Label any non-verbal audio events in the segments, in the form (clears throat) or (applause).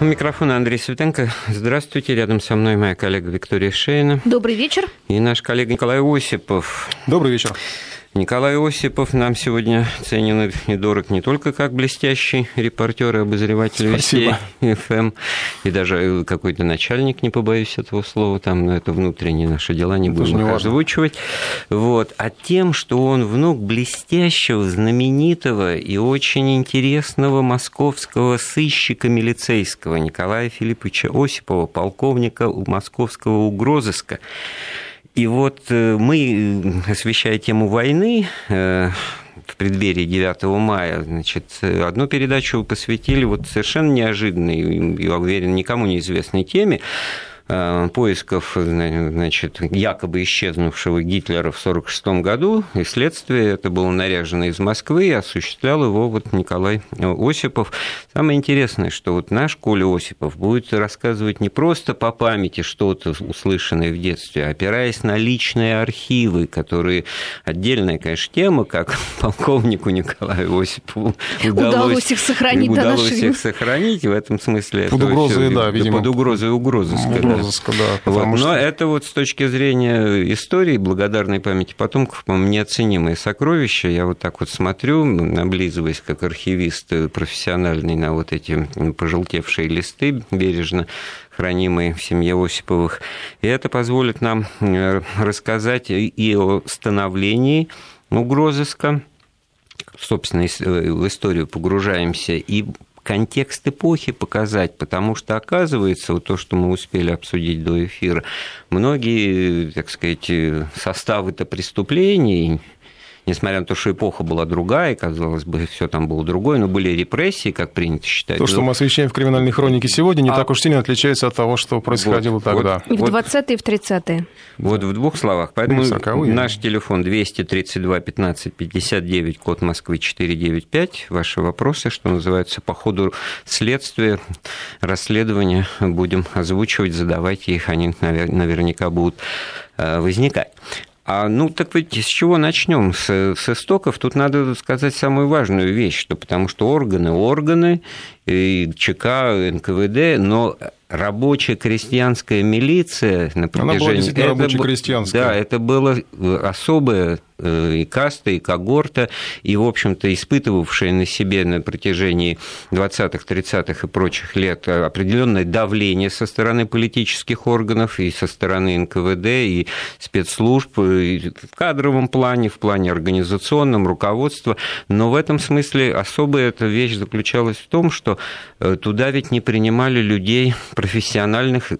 У микрофона Андрей Светенко. Здравствуйте. Рядом со мной моя коллега Виктория Шейна. Добрый вечер. И наш коллега Николай Осипов. Добрый вечер. Николай Осипов нам сегодня ценен и дорог не только как блестящий репортер и обозреватель Вестей ФМ, и даже какой-то начальник, не побоюсь этого слова, там, но это внутренние наши дела, не будем их озвучивать, вот, а тем, что он внук блестящего, знаменитого и очень интересного московского сыщика милицейского Николая Филипповича Осипова, полковника московского угрозыска. И вот э, мы, освещая тему войны, э, в преддверии 9 мая, значит, одну передачу посвятили вот совершенно неожиданной, я уверен, никому неизвестной теме. Э, поисков значит, якобы исчезнувшего Гитлера в 1946 году, и следствие это было наряжено из Москвы, и осуществлял его вот Николай Осипов. Самое интересное, что вот наш Коля Осипов будет рассказывать не просто по памяти что-то услышанное в детстве, а опираясь на личные архивы, которые отдельная, конечно, тема, как (laughs) полковнику Николаю Осипову удалось, удалось их сохранить удалось их сохранить в этом смысле. Под угрозой, да, видимо. Под угрозой угрозыска, да розыска, да. Вот, что... Но это вот с точки зрения истории, благодарной памяти потомков, по-моему, неоценимое сокровище. Я вот так вот смотрю, облизываясь как архивист профессиональный на вот эти пожелтевшие листы, бережно хранимые в семье Осиповых. И это позволит нам э, рассказать и о становлении угрозыска, собственно, э, в историю погружаемся, и контекст эпохи показать, потому что, оказывается, вот то, что мы успели обсудить до эфира, многие, так сказать, составы-то преступлений несмотря на то, что эпоха была другая, казалось бы, все там было другое, но были репрессии, как принято считать. То, что мы освещаем в криминальной хронике сегодня, не а... так уж сильно отличается от того, что происходило вот, тогда. Вот, и в 20-е, и в 30-е. Вот в двух словах. Поэтому наш телефон 232 15 59, код Москвы 495. Ваши вопросы, что называется, по ходу следствия, расследования будем озвучивать, задавайте их, они наверняка будут э, возникать. А, ну, так ведь с чего начнем? С, с истоков тут надо сказать самую важную вещь, что потому что органы, органы, и ЧК, НКВД, но рабочая крестьянская милиция на протяжении... Она была это, крестьянская. Да, это было особое Э, и каста, и когорта, и, в общем-то, испытывавшая на себе на протяжении 20-х, 30-х и прочих лет определенное давление со стороны политических органов и со стороны НКВД, и спецслужб, и в кадровом плане, в плане организационном, руководства. Но в этом смысле особая эта вещь заключалась в том, что э, туда ведь не принимали людей профессиональных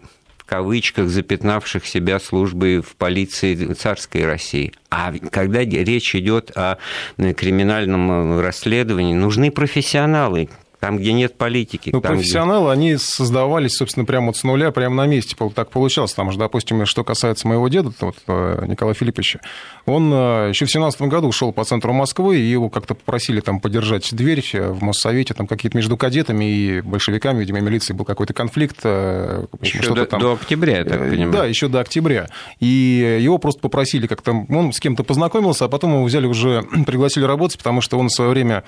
кавычках запятнавших себя службой в полиции царской России. А когда речь идет о криминальном расследовании, нужны профессионалы, там, где нет политики. Ну, там, профессионалы, где... они создавались, собственно, прямо вот с нуля, прямо на месте. Так получалось. Там же, допустим, что касается моего деда, вот, э, Николая Филипповича, он э, еще в 17 году ушел по центру Москвы, и его как-то попросили там подержать дверь в Моссовете, там какие-то между кадетами и большевиками, видимо, милицией был какой-то конфликт. Э, еще до, там... до октября, я так понимаю. Да, еще до октября. И его просто попросили как-то, он с кем-то познакомился, а потом его взяли уже, (clears throat) пригласили работать, потому что он в свое время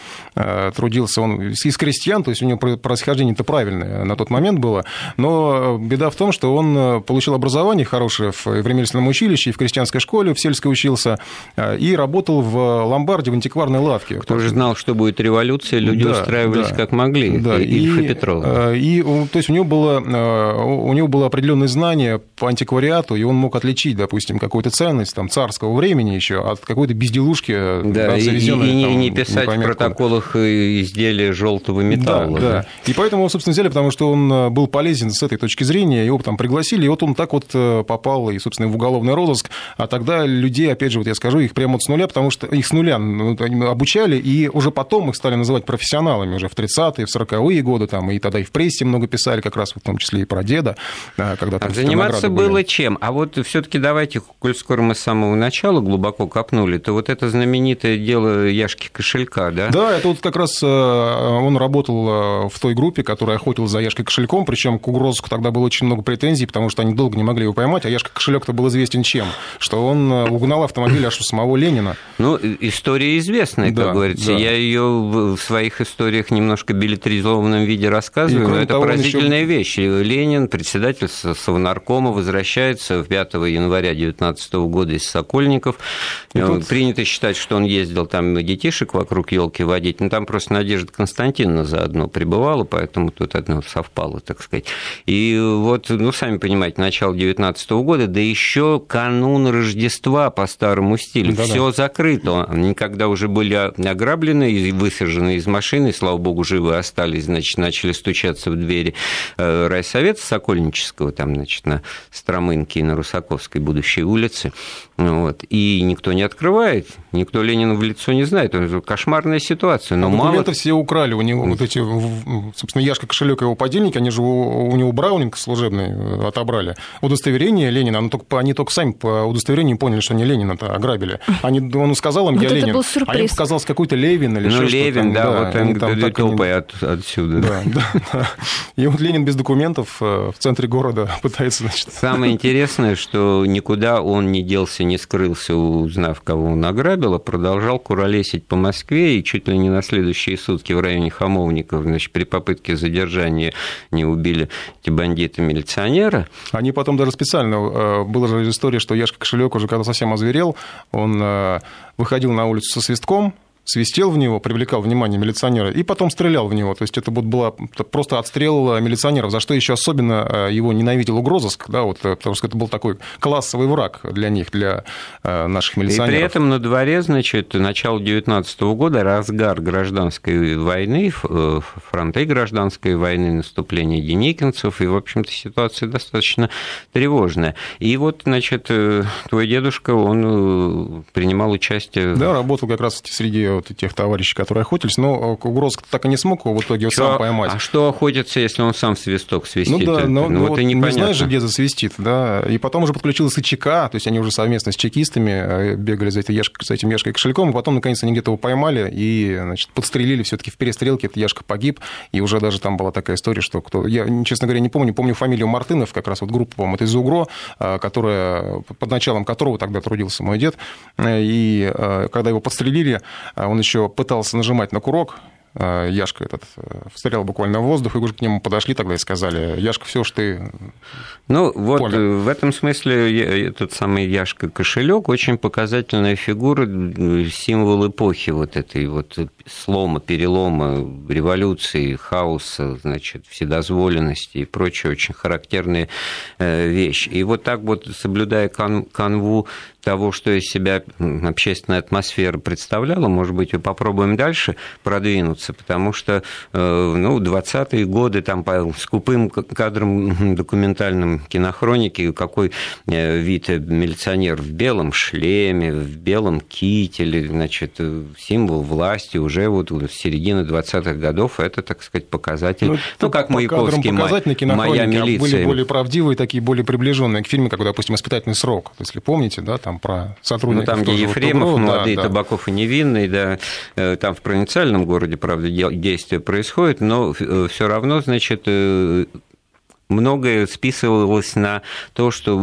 трудился, он из крестьян крестьян, то есть у него происхождение-то правильное на тот момент было, но беда в том, что он э, получил образование хорошее в ремесленном училище, и в крестьянской школе, в сельской учился, э, и работал в ломбарде, в антикварной лавке. Кто же знал, что будет революция, люди да, устраивались да, как могли, да, и, и Петров. Э, и, то есть у него, было, у него было определенное знание по антиквариату, и он мог отличить, допустим, какую-то ценность там, царского времени еще от какой-то безделушки, да, да, и, и, и там, не писать в протоколах изделия желтого металла. Да, да. И поэтому его, собственно, взяли, потому что он э, был полезен с этой точки зрения, его там пригласили, и вот он так вот э, попал, и, собственно, в уголовный розыск. А тогда людей, опять же, вот я скажу, их прямо вот с нуля, потому что их с нуля ну, обучали, и уже потом их стали называть профессионалами, уже в 30-е, в 40-е годы, там, и тогда и в прессе много писали, как раз в том числе и про деда. Когда а заниматься было были. чем? А вот все-таки давайте, коль скоро мы с самого начала глубоко копнули, то вот это знаменитое дело Яшки Кошелька, да? Да, это вот как раз э, он работал работал в той группе, которая охотилась за Яшкой кошельком, причем к угрозу тогда было очень много претензий, потому что они долго не могли его поймать, а Яшка кошелек-то был известен чем? Что он угнал автомобиль аж у самого Ленина. Ну, история известная, как да, говорится. Да. Я ее в своих историях немножко билетаризованном виде рассказываю, но это поразительная еще... вещь. Ленин, председатель Совнаркома, возвращается 5 января 19 года из Сокольников. И тут... Принято считать, что он ездил там детишек вокруг елки водить, но там просто Надежда Константиновна заодно пребывала, поэтому тут одно совпало, так сказать. И вот, ну, сами понимаете, начало 19 года, да еще канун Рождества по старому стилю. Да-да. Все закрыто. Они когда уже были ограблены и высажены из машины, слава богу, живы остались, значит, начали стучаться в двери э, райсовета Сокольнического, там, значит, на Стромынке и на Русаковской будущей улице. Вот. И никто не открывает, никто Ленина в лицо не знает. Это кошмарная ситуация. Но а мало... документы все украли у него, вот эти, собственно, Яшка кошелек и его подельники, они же у, него браунинг служебный э, отобрали. Удостоверение Ленина, они только, они только сами по удостоверению поняли, что они Ленина-то ограбили. Они, он сказал им, я вот Ленин, а им показалось какой-то Левин или ну. Левин, да, да, вот он там топай от, отсюда. Да, да, (laughs) да. И вот Ленин без документов э, в центре города (laughs) пытается, значит... Самое интересное, что никуда он не делся не скрылся, узнав, кого он ограбил, а продолжал куролесить по Москве, и чуть ли не на следующие сутки в районе Хамовников, значит, при попытке задержания не убили эти бандиты милиционера. Они потом даже специально, э, была же история, что Яшка Кошелек уже когда совсем озверел, он э, выходил на улицу со свистком, свистел в него, привлекал внимание милиционера и потом стрелял в него. То есть это вот была просто отстрел милиционеров, за что еще особенно э, его ненавидел угрозыск, да, вот, э, потому что это был такой классовый враг для них, для э, наших милиционеров. И при этом на дворе, значит, начало 19 года, разгар гражданской войны, фронты гражданской войны, наступление деникинцев, и, в общем-то, ситуация достаточно тревожная. И вот, значит, твой дедушка, он принимал участие... Да, работал как раз среди вот тех товарищей, которые охотились, но угроз так и не смог его в итоге что, сам поймать. А что охотится, если он сам свисток свистит? Ну да, но, ну, вот это непонятно. не знаешь же, где засвистит, да. И потом уже подключился ЧК, то есть они уже совместно с чекистами э, бегали за, этой яшкой, за этим Яшкой кошельком, и потом, наконец, они где-то его поймали и, значит, подстрелили все таки в перестрелке, этот Яшка погиб, и уже даже там была такая история, что кто... Я, честно говоря, не помню, помню фамилию Мартынов, как раз вот группа, по-моему, это из Угро, э, которая, под началом которого тогда трудился мой дед, э, и когда его подстрелили, он еще пытался нажимать на курок, Э, Яшка этот э, встрял буквально в воздух, и уже к нему подошли тогда и сказали, Яшка, все ж ты Ну, вот поле. в этом смысле этот самый Яшка кошелек очень показательная фигура, символ эпохи вот этой вот слома, перелома, революции, хаоса, значит, вседозволенности и прочие очень характерные э, вещи. И вот так вот, соблюдая канву того, что из себя общественная атмосфера представляла, может быть, и попробуем дальше продвинуться, потому что э, ну, 20-е годы там по скупым кадрам (laughs) документальным кинохроники, какой э, вид милиционер в белом шлеме, в белом кителе, значит, э, символ власти уже вот с середины 20-х годов, это, так сказать, показатель, ну, ну как Маяковский, моя милиция. Были более правдивые, такие более приближенные к фильму, как, допустим, «Испытательный срок», если помните, да, там там про сотрудников. Ну, там, где Ефремов, ТУГРУ, молодые да, Табаков и Невинный, да, э, там в провинциальном городе, правда, действие происходит, но э, все равно, значит, э, многое списывалось на то, что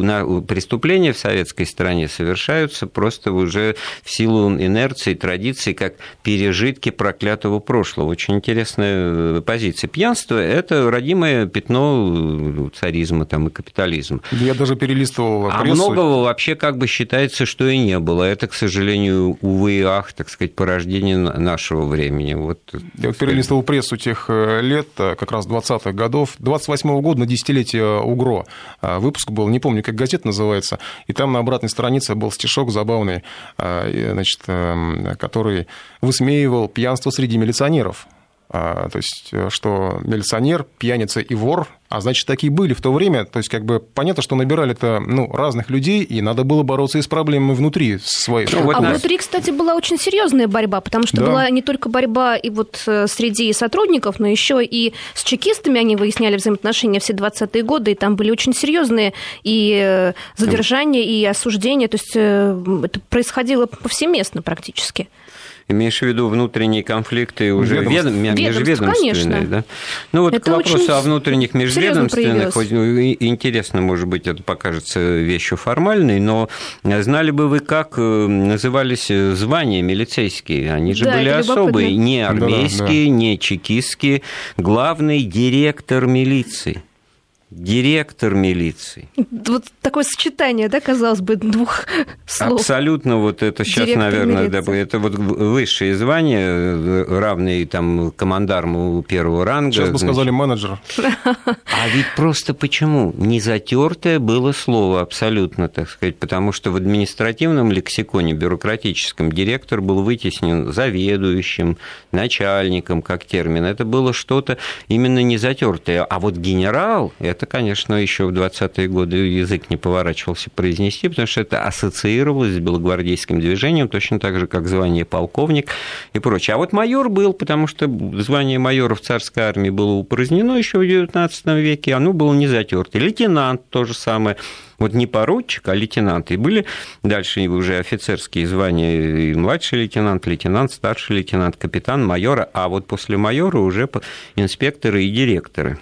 преступления в советской стране совершаются просто уже в силу инерции, традиций, как пережитки проклятого прошлого. Очень интересная э, позиция. Пьянство – это родимое пятно э, царизма там, и капитализма. Я даже перелистывал прессу. А многого вообще как бы считается, что и не было. Это, к сожалению, увы и ах, так сказать, порождение нашего времени. Вот, Я вот перелистывал прессу тех э, лет, как раз 20-х годов. 28 -го года на десятилетие УГРО. А, выпуск был, не помню, как газета называется, и там на обратной странице был стишок забавный, а, значит, эм, который высмеивал пьянство среди милиционеров. А, то есть, э, что милиционер, пьяница и вор, а значит, такие были в то время. То есть, как бы понятно, что набирали-то ну, разных людей, и надо было бороться и с проблемами внутри своей. Ну, а внутри, кстати, была очень серьезная борьба, потому что да. была не только борьба и вот э, среди сотрудников, но еще и с чекистами они выясняли взаимоотношения все 20-е годы, и там были очень серьезные и э, задержания, и осуждения. То есть, это происходило повсеместно практически. Имеешь в виду внутренние конфликты уже Ведомств. межведомственные, да? Ну вот это к вопросу о внутренних межведомственных, ну, интересно, может быть, это покажется вещью формальной, но знали бы вы, как э, назывались звания милицейские? Они же да, были особые, не армейские, да, да. не чекистские. Главный директор милиции директор милиции. Вот такое сочетание, да, казалось бы, двух слов. Абсолютно вот это сейчас, директор наверное, да, это вот высшее звание, равные там командарму первого ранга. Сейчас бы сказали менеджер. А ведь просто почему? Не затертое было слово абсолютно, так сказать, потому что в административном лексиконе, бюрократическом, директор был вытеснен заведующим, начальником, как термин. Это было что-то именно не затертое. А вот генерал, это, конечно, еще в 20-е годы язык не поворачивался произнести, потому что это ассоциировалось с белогвардейским движением, точно так же, как звание полковник и прочее. А вот майор был, потому что звание майора в царской армии было упразднено еще в XIX веке, оно было не затертое. Лейтенант то же самое. Вот не поручик, а лейтенант. И были дальше уже офицерские звания, и младший лейтенант, лейтенант, старший лейтенант, капитан, майора, а вот после майора уже инспекторы и директоры.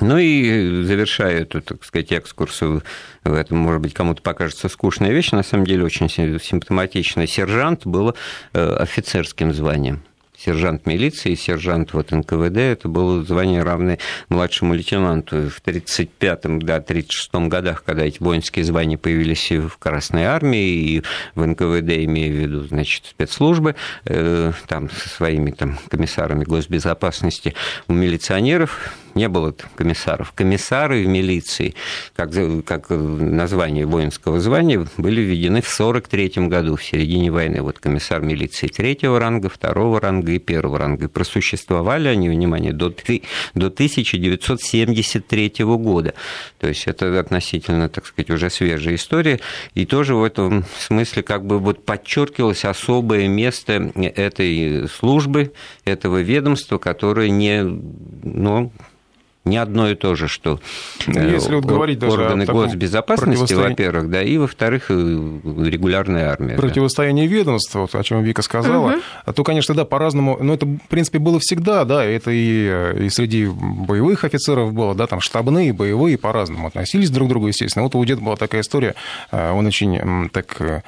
Ну и завершая эту, так сказать, экскурс в этом, может быть, кому-то покажется скучная вещь, на самом деле очень симптоматичная. Сержант был э, офицерским званием сержант милиции, сержант вот НКВД, это было звание равное младшему лейтенанту. В 1935 да, 36 годах, когда эти воинские звания появились в Красной армии, и в НКВД, имея в виду, значит, спецслужбы, э, там со своими там комиссарами госбезопасности, у милиционеров не было комиссаров. Комиссары в милиции, как, как название воинского звания, были введены в 1943 году, в середине войны. Вот комиссар милиции третьего ранга, второго ранга и первого ранга. И просуществовали они, внимание, до, до 1973 года. То есть это относительно, так сказать, уже свежая история. И тоже в этом смысле как бы вот подчеркивалось особое место этой службы, этого ведомства, которое не, ну, не одно и то же, что ну, Если вот говорить органы госбезопасности, во-первых, да, и, во-вторых, э, регулярная армия. Противостояние да. ведомств, вот, о чем Вика сказала, угу. то, конечно, да, по-разному, но это, в принципе, было всегда, да, это и, и среди боевых офицеров было, да, там штабные, боевые по-разному относились друг к другу, естественно. Вот у деда была такая история, э, он очень так э, Э,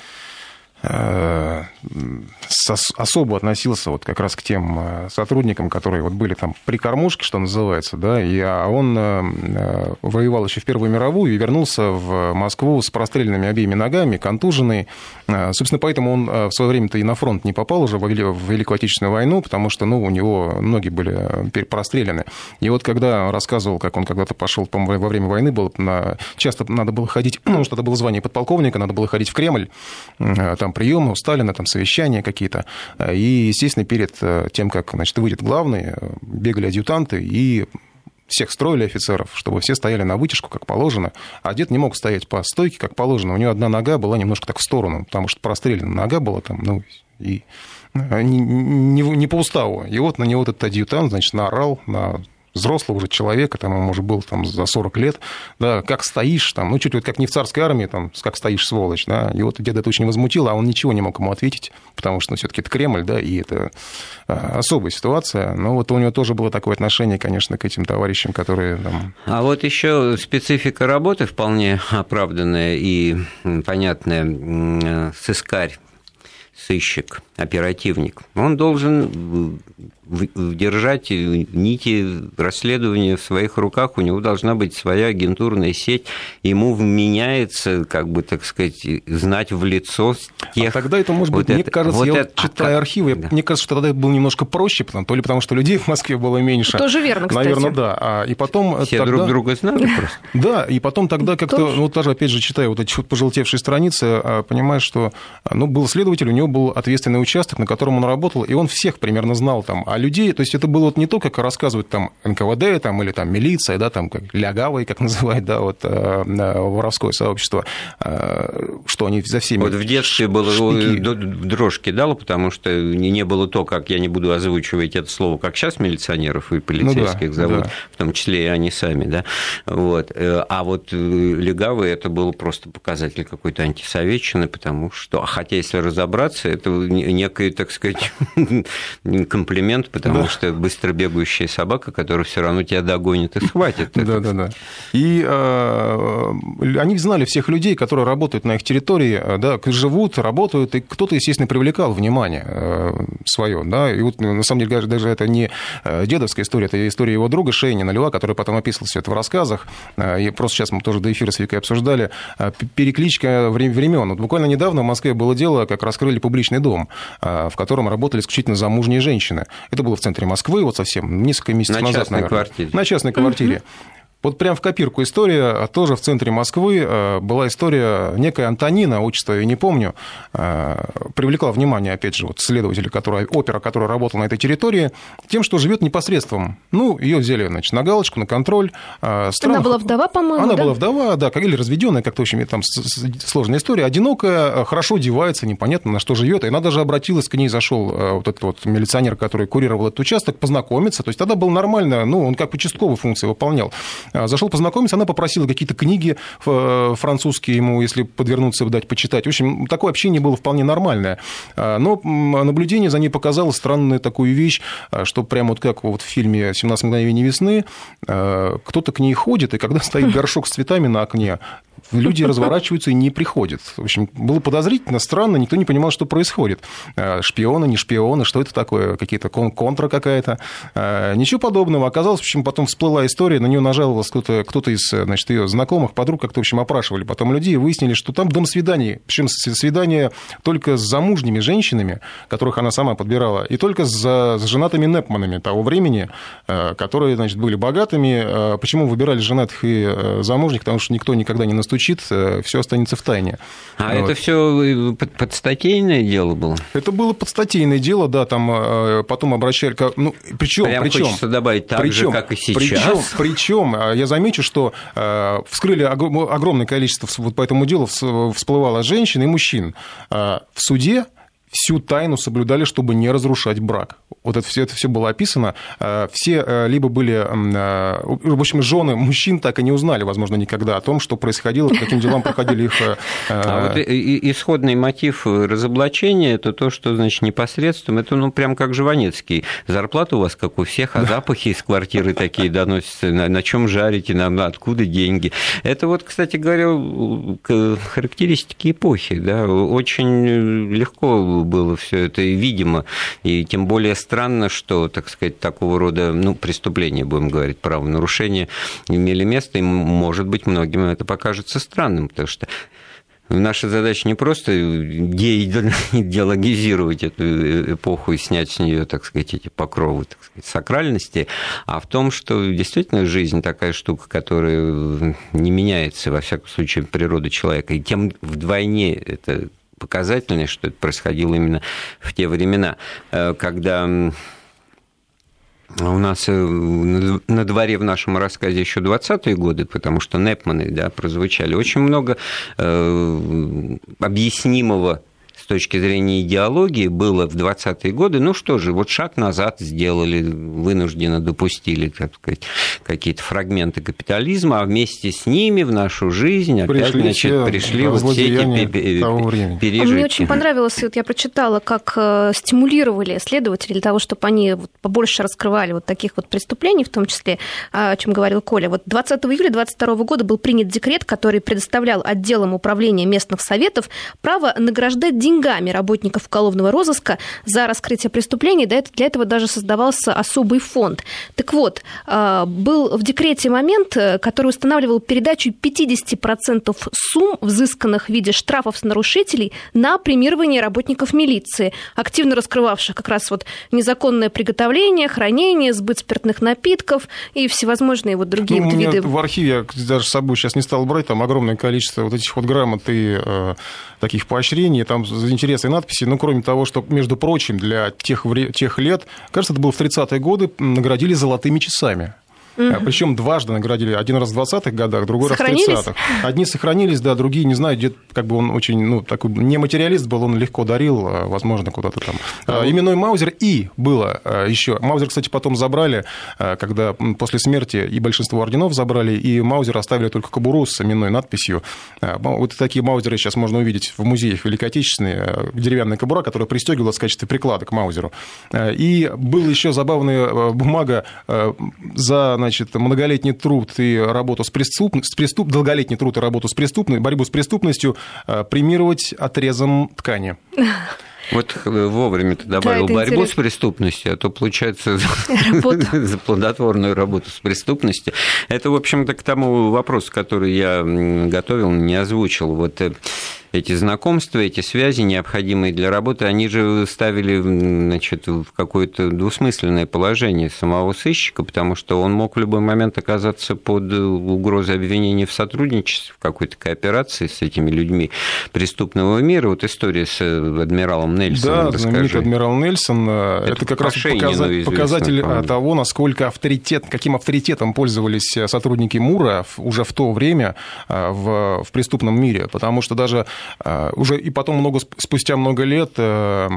особо относился вот как раз к тем э, сотрудникам, которые вот были там при кормушке, что называется, да, и а он э, воевал еще в Первую мировую и вернулся в Москву с простреленными обеими ногами, контуженный. Собственно, поэтому он в свое время-то и на фронт не попал уже в Великую Отечественную войну, потому что, ну, у него ноги были прострелены. И вот когда рассказывал, как он когда-то пошел, по во время войны было, на... часто надо было ходить, (clears throat) ну, что это было звание подполковника, надо было ходить в Кремль, там приемы у Сталина, там совещания какие-то. И, естественно, перед э, тем, как значит, выйдет главный, э, бегали адъютанты и всех строили офицеров, чтобы все стояли на вытяжку, как положено. А дед не мог стоять по стойке, как положено. У него одна нога была немножко так в сторону, потому что прострелена нога была там, ну, и э, не, не, не по уставу. И вот на него этот адъютант, значит, наорал на взрослого уже человека, там ему уже был там, за 40 лет, да, как стоишь, там, ну, чуть вот как не в царской армии, там, как стоишь, сволочь, да, и вот деда это очень возмутило, а он ничего не мог ему ответить, потому что, ну, все таки это Кремль, да, и это а, особая ситуация, но вот у него тоже было такое отношение, конечно, к этим товарищам, которые там... А вот еще специфика работы вполне оправданная и понятная, сыскарь, сыщик, оперативник, он должен держать нити расследования в своих руках, у него должна быть своя агентурная сеть, ему вменяется, как бы, так сказать, знать в лицо тех... А тогда это, может быть, вот мне это, кажется, вот я это, читаю а, архивы, да. мне кажется, что тогда это было немножко проще, потому, то ли потому, что людей в Москве было меньше. Тоже верно, кстати. Наверное, да. А, и потом Все тогда... друг друга знали (laughs) просто. Да, и потом тогда как-то, ну, тоже, опять же, читая вот эти вот пожелтевшие страницы, а, понимаешь, что, ну, был следователь, у него был ответственный участок, на котором он работал, и он всех примерно знал там, а людей, то есть это было вот не то, как рассказывают там НКВД там, или там милиция, да, там как лягавые, как (laughs) называют, да, вот воровское сообщество, что они за всеми... Вот в детстве было штыки. дрожь кидало, потому что не было то, как я не буду озвучивать это слово, как сейчас милиционеров и полицейских ну, да, зовут, да. в том числе и они сами, да, вот. А вот легавые это было просто показатель какой-то антисоветчины, потому что, хотя если разобраться, это некий, так сказать, (laughs) комплимент, потому да. что быстро бегающая собака, которая все равно тебя догонит и схватит. Да, да, да. И э, они знали всех людей, которые работают на их территории, э, да, живут, работают, и кто-то, естественно, привлекал внимание э, свое, да, и вот на самом деле даже это не дедовская история, это история его друга Шейнина Льва, который потом описывал все это в рассказах, и просто сейчас мы тоже до эфира с Викой обсуждали, перекличка времен. Вот буквально недавно в Москве было дело, как раскрыли публичный дом, в котором работали исключительно замужние женщины. Это было в центре Москвы, вот совсем несколько месяцев на назад, наверное. Квартире. На частной квартире. Вот прям в копирку история, а тоже в центре Москвы э, была история, некая Антонина, отчество я не помню, э, привлекла внимание, опять же, вот следователя, который, опера, который работал на этой территории, тем, что живет непосредством. Ну, ее взяли, значит, на галочку, на контроль. Э, Странных... Она была вдова, по-моему, Она да? была вдова, да, или разведенная, как-то, в общем, там сложная история. Одинокая, хорошо одевается, непонятно, на что живет. И она даже обратилась, к ней зашел вот этот вот милиционер, который курировал этот участок, познакомиться. То есть тогда был нормально, ну, он как участковую функцию выполнял. А, зашел познакомиться, она попросила какие-то книги э, французские ему, если подвернуться, дать почитать. В общем, такое общение было вполне нормальное. А, но наблюдение за ней показало странную такую вещь, а, что прямо вот как вот в фильме «17 мгновений весны» кто-то к ней ходит, и когда стоит горшок с цветами на окне, люди разворачиваются и не приходят. В общем, было подозрительно, странно, никто не понимал, что происходит. Э, шпионы, не шпионы, что это такое, какие-то контра какая-то. Э, ничего подобного. Оказалось, в общем, потом всплыла история, на нее нажаловался кто-то, кто из значит, ее знакомых, подруг, как-то, в общем, опрашивали потом людей и выяснили, что там дом свиданий. Причем свидания только с замужними женщинами, которых она сама подбирала, и только с, с женатыми Непманами того времени, э, которые, значит, были богатыми. Почему выбирали женатых и замужних? Потому что никто никогда не постучит, э, все останется в тайне. А вот. это все э, подстатейное дело было? Это было подстатейное дело, да, там э, потом обращали... Ну, причем, Прям причем, хочется добавить так причем, же, как и сейчас. Причем, причем я замечу, что вскрыли огромное количество, вот по этому делу всплывало женщин и мужчин. В суде всю тайну соблюдали, чтобы не разрушать брак. Вот это все, это все было описано. Э, все э, либо были, э, в общем, жены мужчин так и не узнали, возможно, никогда о том, что происходило, по каким делам проходили их... (laughs) А вот исходный мотив разоблачения – это то, что, значит, непосредственно, это, ну, прям как Жванецкий. Зарплата у вас, как у всех, а да. запахи из квартиры такие доносятся, на, на чем жарите, на, откуда деньги. Это вот, кстати говоря, характеристики эпохи, да, очень легко было все это и видимо, и тем более странно, что, так сказать, такого рода, ну, преступления, будем говорить, правонарушения имели место, и, может быть, многим это покажется странным, потому что Наша задача не просто (laughs) идеологизировать эту эпоху и снять с нее, так сказать, эти покровы так сказать, сакральности, а в том, что действительно жизнь такая штука, которая не меняется, во всяком случае, природа человека. И тем вдвойне это показательное, что это происходило именно в те времена, э, когда у нас э, на дворе в нашем рассказе еще 20-е годы, потому что Непманы да, прозвучали. Очень много э, объяснимого с точки зрения идеологии было в 20-е годы, ну что же, вот шаг назад сделали, вынужденно допустили, так сказать, какие-то фрагменты капитализма, а вместе с ними в нашу жизнь опять, пришли значит, пришли вот все эти пережитки. Мне очень понравилось, вот я прочитала, как э, стимулировали следователи для того, чтобы они вот побольше раскрывали вот таких вот преступлений, в том числе, о чем говорил Коля. Вот 20 июля 2022 года был принят декрет, который предоставлял отделам управления местных советов право награждать деньги деньгами работников уголовного розыска за раскрытие преступлений. Для этого даже создавался особый фонд. Так вот, а, был в декрете момент, э, который устанавливал передачу 50% сумм, взысканных в виде штрафов с нарушителей, на премирование работников милиции, активно раскрывавших как раз вот незаконное приготовление, хранение, сбыт спиртных напитков и всевозможные вот другие ну, вот виды. В архиве, я даже с собой сейчас не стал брать, там огромное количество вот этих вот грамот и э, таких поощрений, там интересные надписи, ну, кроме того, что, между прочим, для тех, тех лет, кажется, это было в 30-е годы, наградили золотыми часами. Угу. Причем дважды наградили. Один раз в 20-х годах, другой раз в 30-х. Одни сохранились, да, другие, не знаю, где как бы он очень, ну, такой не материалист был, он легко дарил, а, возможно, куда-то там. А, а Именной Маузер и было а, еще. Маузер, кстати, потом забрали, когда после смерти и большинство орденов забрали, и Маузер оставили только кобуру с именной надписью. Вот такие Маузеры сейчас можно увидеть в музеях Великой Отечественной, деревянная кобура, которая пристегивалась в качестве приклада к Маузеру. И была еще забавная бумага за значит, многолетний труд и работу с преступностью, с преступ... долголетний труд и работу с преступностью, борьбу с преступностью э, премировать отрезом ткани. (laughs) Вот вовремя ты добавил да, борьбу интересно. с преступностью, а то получается (laughs) (laughs) за плодотворную работу с преступностью. Это, в общем-то, к тому вопросу, который я готовил, не озвучил. Вот э, эти знакомства, эти связи, необходимые для работы, они же ставили значит, в какое-то двусмысленное положение самого сыщика, потому что он мог в любой момент оказаться под угрозой обвинения в сотрудничестве, в какой-то кооперации с этими людьми преступного мира. Вот история с адмиралом Нельсоном. Да, знаменитый адмирал Нельсон. Э, это, это как раз показатель, показатель того, насколько авторитет, каким авторитетом пользовались сотрудники МУРа уже в то время э, в, в преступном мире. Потому что даже уже и потом много, спустя много лет э,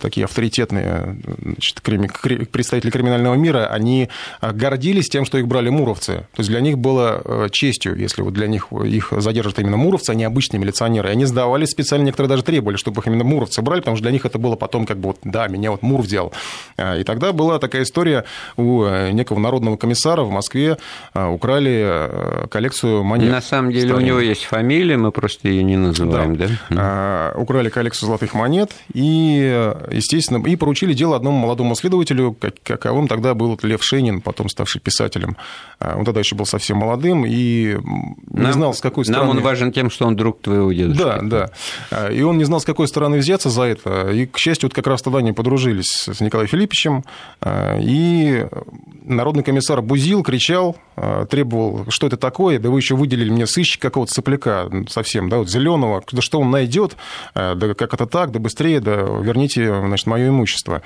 такие авторитетные значит, представители криминального мира, они гордились тем, что их брали муровцы. То есть для них было э, честью, если вот для них их задержат именно муровцы, а не обычные милиционеры. И они сдавались специально, некоторые даже требовали, чтобы их именно муровцы брали, потому что для них это было потом как бы вот, да, меня вот Мур взял. А, и тогда была такая история у э, некого народного комиссара в Москве украли коллекцию монет. На самом деле Сталина. у него есть фамилия, мы просто ее не называем. Да, называем, да? А, украли коллекцию золотых монет и, естественно, и поручили дело одному молодому следователю, каковым тогда был Лев Шенин, потом ставший писателем. А, он тогда еще был совсем молодым и не нам, знал, с какой стороны... Нам он важен тем, что он друг твоего дедушки. Да, да. А, и он не знал, с какой стороны взяться за это. И, к счастью, вот как раз тогда они подружились с Николаем Филипповичем. И народный комиссар бузил, кричал, требовал, что это такое, да вы еще выделили мне сыщика какого-то сопляка совсем, да, вот зеленого, да что он найдет, э, да как это так, да быстрее, да верните, значит, мое имущество.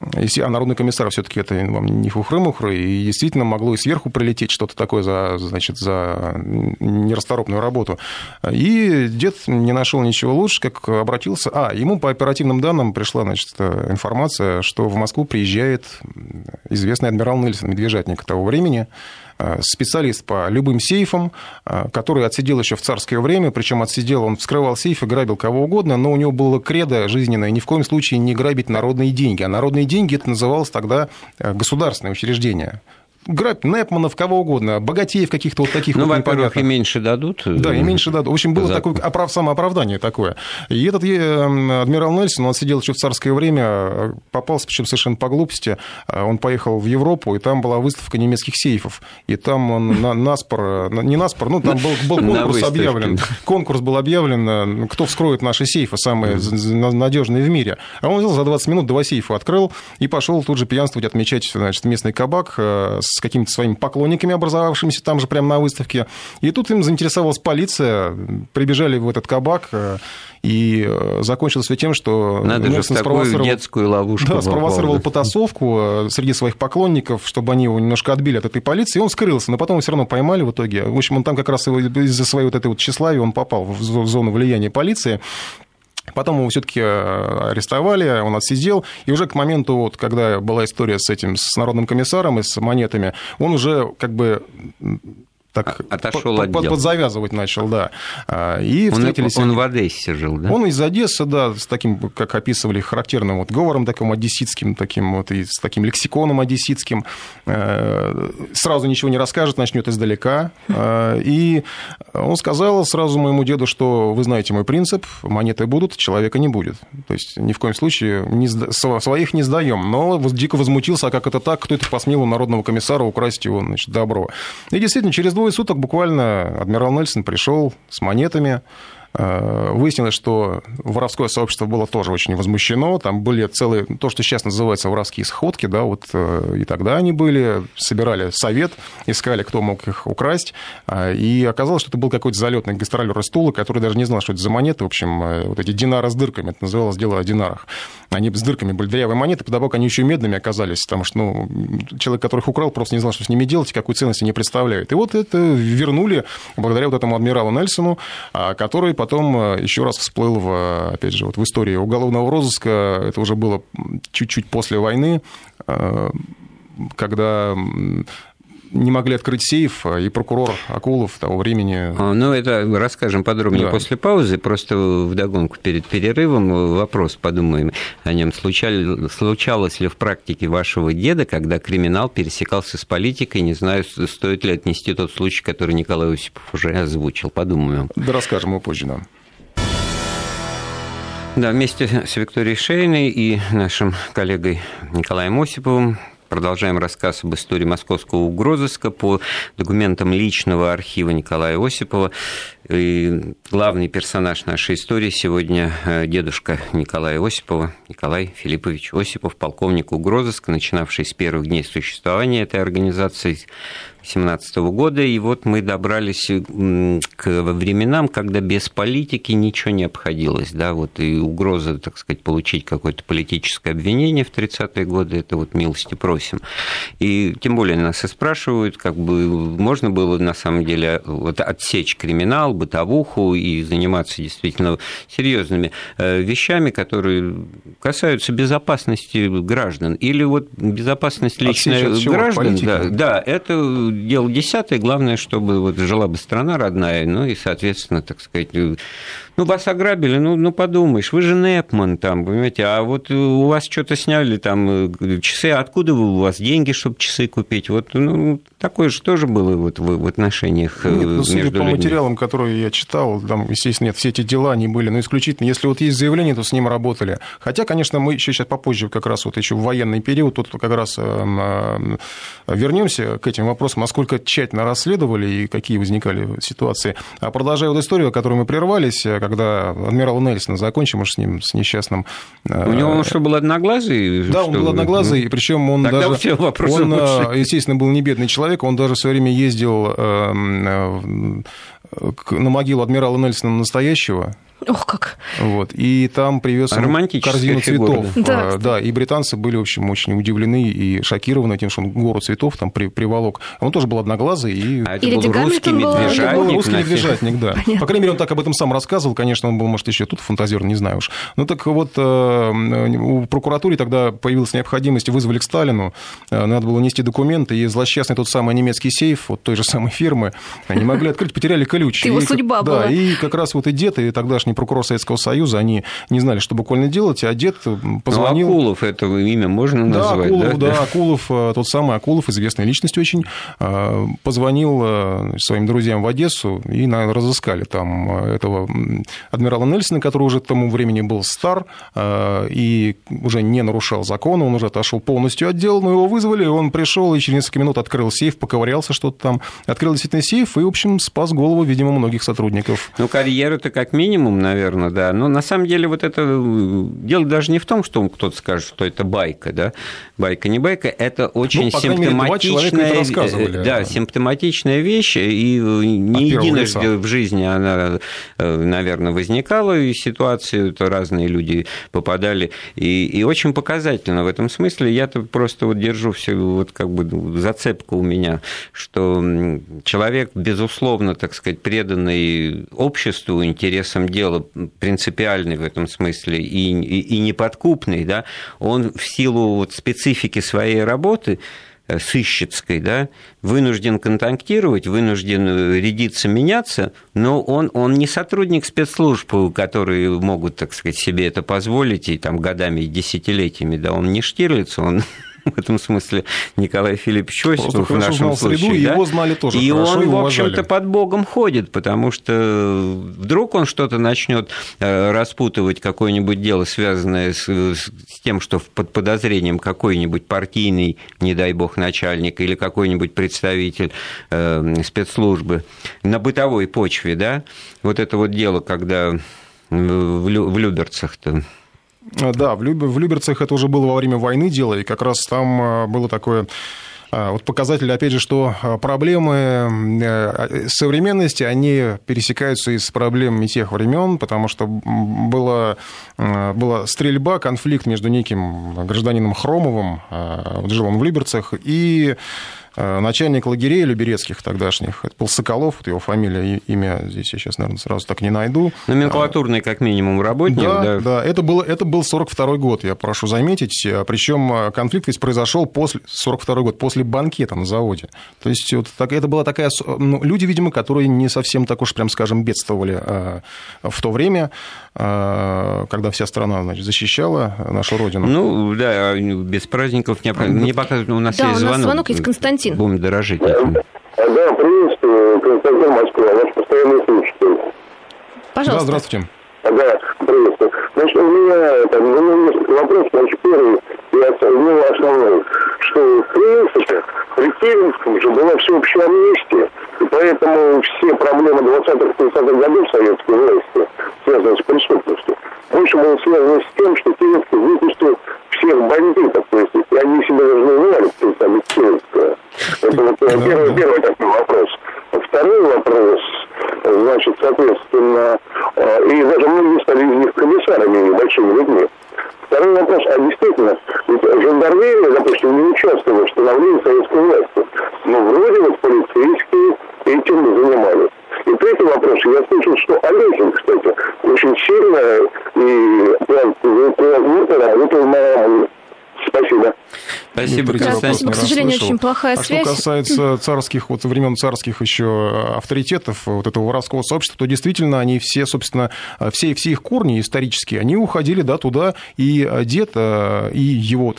А народный комиссар все-таки это вам не фухры-мухры, и действительно могло и сверху прилететь что-то такое за, значит, за нерасторопную работу. И дед не нашел ничего лучше, как обратился... А, ему по оперативным данным пришла значит, информация, что в Москву приезжает известный адмирал Нельсон, медвежатник того времени, Э, специалист по любым сейфам, э, который отсидел еще в царское время, причем отсидел, он вскрывал сейфы, грабил кого угодно, но у него было кредо жизненное ни в коем случае не грабить народные деньги. А народные деньги это называлось тогда э, государственное учреждение грабь Непманов, кого угодно, богатеев каких-то вот таких ну, вот во-первых, и меньше дадут. Да, и меньше дадут. В общем, было такое оправ... самооправдание такое. И этот адмирал Нельсон, он сидел еще в царское время, попался, причем совершенно по глупости. Он поехал в Европу, и там была выставка немецких сейфов. И там он на, наспор, не наспор, ну, там был, был конкурс объявлен. Конкурс был объявлен, кто вскроет наши сейфы, самые надежные в мире. А он взял за 20 минут два сейфа открыл и пошел тут же пьянствовать, отмечать значит, местный кабак э, с с какими-то своими поклонниками, образовавшимися там же прямо на выставке. И тут им заинтересовалась полиция, прибежали в этот кабак, э, и э, закончилось все тем, что Надо Нельсон же спровоцировал... детскую ловушку. Да, спровоцировал потасовку э, среди своих поклонников, чтобы они его немножко отбили от этой полиции, и он скрылся, но потом его все равно поймали в итоге. В общем, он там как раз из-за своей вот этой вот тщеславия он попал в зону влияния полиции. Потом его все-таки э, арестовали, он отсидел, и уже к моменту, вот, когда была история с этим, с народным комиссаром и с монетами, он уже как бы так а, Отошел под, под, подзавязывать начал, да. А, и встретились... Он, он в Одессе жил, да? Он из Одессы, да, с таким, как описывали, характерным вот говором таким одесситским, таким вот, и с таким лексиконом одесситским. Э, сразу ничего не расскажет, начнет издалека. Э, и он сказал сразу моему деду, что вы знаете мой принцип, монеты будут, человека не будет. То есть ни в коем случае не своих не сдаем. Но дико возмутился, а как это так, кто это посмел у народного комиссара украсть его, значит, добро. И действительно, через двое суток буквально адмирал Нельсон пришел с монетами, выяснилось, что воровское сообщество было тоже очень возмущено. Там были целые, то, что сейчас называется воровские сходки, да, вот э, и тогда они были, собирали совет, искали, кто мог их украсть. Э, и оказалось, что это был какой-то залетный гастролер из который даже не знал, что это за монеты. В общем, вот эти динары с дырками, это называлось дело о динарах. Они с дырками были дырявые монеты, потому они еще медными оказались, потому что ну, человек, который их украл, просто не знал, что с ними делать и какую ценность они представляют. И вот это вернули благодаря вот этому адмиралу Нельсону, который потом э, еще раз всплыл, в, опять же, вот в истории уголовного розыска. Это уже было чуть-чуть после войны, э, когда не могли открыть сейф, а и прокурор Акулов того времени... А, ну, это расскажем подробнее да. после паузы. Просто вдогонку перед перерывом вопрос, подумаем о нем. Случалось, случалось ли в практике вашего деда, когда криминал пересекался с политикой? Не знаю, стоит ли отнести тот случай, который Николай Осипов уже озвучил. Подумаем. Да расскажем его позже, да. Да, вместе с Викторией Шейной и нашим коллегой Николаем Осиповым Продолжаем рассказ об истории московского угрозыска по документам личного архива Николая Осипова. И главный персонаж нашей истории сегодня э, дедушка Николая Осипова, Николай Филиппович Осипов, полковник угрозыска, начинавший с первых дней существования этой организации 2017 года. И вот мы добрались к временам, когда без политики ничего не обходилось. Да, вот и угроза, так сказать, получить какое-то политическое обвинение в 30-е годы, это вот милости просим. И тем более нас и спрашивают, как бы можно было на самом деле вот отсечь криминал, бытовуху и заниматься действительно серьезными э, вещами, которые касаются безопасности граждан. Или вот безопасность личной граждан, да, да, это дело десятое. Главное, чтобы вот жила бы страна родная, ну и, соответственно, так сказать, ну, вас ограбили, ну, ну подумаешь, вы же Непман там, понимаете, а вот у вас что-то сняли там э, часы, откуда у вас деньги, чтобы часы купить? Вот, ну, такое же тоже было вот в, в отношениях э, нет, ну, судя между по людьми. материалам, которые я читал, там, естественно, нет, все эти дела не были, но исключительно, если вот есть заявление, то с ним работали. Хотя, конечно, мы еще сейчас попозже, как раз вот еще в военный период, тут как раз э, вернемся к этим вопросам, насколько тщательно расследовали и какие возникали ситуации. А продолжая вот историю, которую мы прервались, когда адмирал Нельсон, закончим уж с ним, с несчастным... У него он что, был одноглазый? Да, он был одноглазый, ну, причем он Тогда даже... Он, э, естественно, был не бедный человек, он даже в свое время ездил эм, э, на могилу адмирала Нельсона настоящего, Ох, как. Вот. И там привез корзину цветов. Да. А, да, и британцы были, в общем, очень удивлены и шокированы тем, что он гору цветов там при, приволок. Он тоже был одноглазый. И... А это и был русский медвежатник. Был русский медвежатник, да. Понятно. По крайней мере, он так об этом сам рассказывал. Конечно, он был, может, еще тут фантазер, не знаю уж. Ну, так вот, э, у прокуратуры тогда появилась необходимость, вызвали к Сталину, э, надо было нести документы, и злосчастный тот самый немецкий сейф вот той же самой фирмы, они могли открыть, потеряли ключ. Его судьба была. Да, и как раз вот и дед, и тогдашний тогдашний прокурор Советского Союза, они не знали, что буквально делать, а дед позвонил... Ну, Акулов, это имя можно назвать, да? Акулов, да, да, Акулов, э, тот самый Акулов, известная личность очень, э, позвонил э, своим друзьям в Одессу и разыскали там этого адмирала Нельсона, который уже к тому времени был стар и уже не нарушал закона, он уже отошел полностью от дела, но его вызвали, он пришел и через несколько минут открыл сейф, поковырялся что-то там, открыл действительно сейф и, в общем, спас голову, видимо, многих сотрудников. Ну, карьера-то как минимум наверное, да. Но на самом деле вот это э, дело даже не в том, что кто-то скажет, что это байка, да. Байка не байка, это очень ну, симптоматичная, мере, да, симптоматичная вещь, и не единожды в жизни она, э, наверное, возникала, и ситуации это разные люди попадали, и, и очень показательно в этом смысле. Я-то просто вот держу все вот как бы зацепку у меня, что человек, безусловно, так сказать, преданный обществу, интересам дела, дела принципиальный в этом смысле и, и, и неподкупный, да, он в силу вот специфики своей работы э, сыщицкой, да, вынужден контактировать, вынужден э, рядиться, меняться, но он, он не сотрудник спецслужб, которые могут, так сказать, себе это позволить и там годами и десятилетиями, да, он не Штирлиц, он (laughs) в этом смысле Николай Филиппович Осипов в нашем знал случае. Среду, да? его знали тоже И хорошо, он, и в общем-то, под Богом ходит, потому что вдруг он что-то начнет э, распутывать, какое-нибудь дело, связанное с, с тем, что под подозрением какой-нибудь партийный, не дай бог, начальник или какой-нибудь представитель э, спецслужбы на бытовой почве, да, вот это вот дело, когда в Люберцах-то а, да, в, Люб... в Люберцах это уже было во время войны дело, и как раз там а, было такое а, вот показатель, опять же, что проблемы э, современности, они пересекаются и с проблемами тех времен, потому что была, была стрельба, конфликт между неким гражданином Хромовым, вот жил он в Люберцах, и Э, начальник лагерей Люберецких тогдашних, это был Соколов, вот его фамилия, имя здесь я сейчас, наверное, сразу так не найду. Номенклатурный, как минимум, работник. Да, да, да это, было, это был 42 год, я прошу заметить, причем э, конфликт ведь произошел после, 42 год, после банкета на заводе. То есть вот так, это была такая... Ну, люди, видимо, которые не совсем так уж, прям скажем, бедствовали э, в то время, когда вся страна значит, защищала нашу родину. Ну, да, без праздников не... Мне пока у нас да, есть звонок. у нас звонок есть Константин. Константин. Будем дорожить этим. Да, приветствую, Константин Москва, ваш постоянный слушатель. Пожалуйста. Да, здравствуйте. Да, приветствую. Значит, у меня там, ну, несколько вопросов. Значит, первый, я ну, основной, что, в принципе, при Керенском же была всеобщая амнистия, и поэтому все проблемы 20-30-х годов советской власти, связанные с преступностью, больше было связано с тем, что Керенский выпустил всех бандитов, то есть и они себя Керенского. Это вот первый, первый такой вопрос. Второй вопрос, значит, соответственно, э, и даже многие стали из них комиссарами небольшими людьми. Второй вопрос, а действительно, ведь жандармерия, допустим, не участвовала в становлении советской власти, но вроде вот полицейские этим занимались. И третий вопрос, я слышал, что Олесин, кстати, очень сильно и плавно работал на Спасибо. Спасибо. К сожалению, слышал. очень плохая а связь. что касается (laughs) царских, вот времен царских еще авторитетов вот этого воровского сообщества, то действительно они все, собственно, все, все их корни исторические, они уходили да, туда, и дед, и его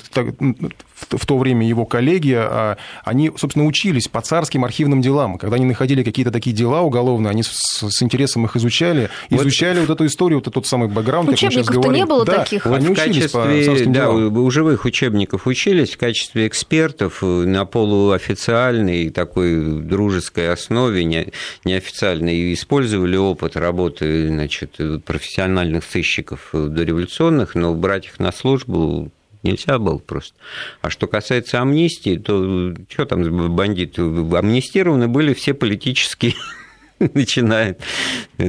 в то время его коллеги, а, они, собственно, учились по царским архивным делам. Когда они находили какие-то такие дела уголовные, они с, с интересом их изучали, вот изучали вот эту историю, вот тот самый бэкграунд, Учебников-то не было да, таких. Вот они в учились качестве, по да, делам. у живых учебников учились в качестве экспертов на полуофициальной такой дружеской основе, не, неофициальной, и использовали опыт работы значит, профессиональных сыщиков дореволюционных, но брать их на службу Нельзя было просто. А что касается амнистии, то что там бандиты? Амнистированы были все политические (laughs) (laughs) начинает.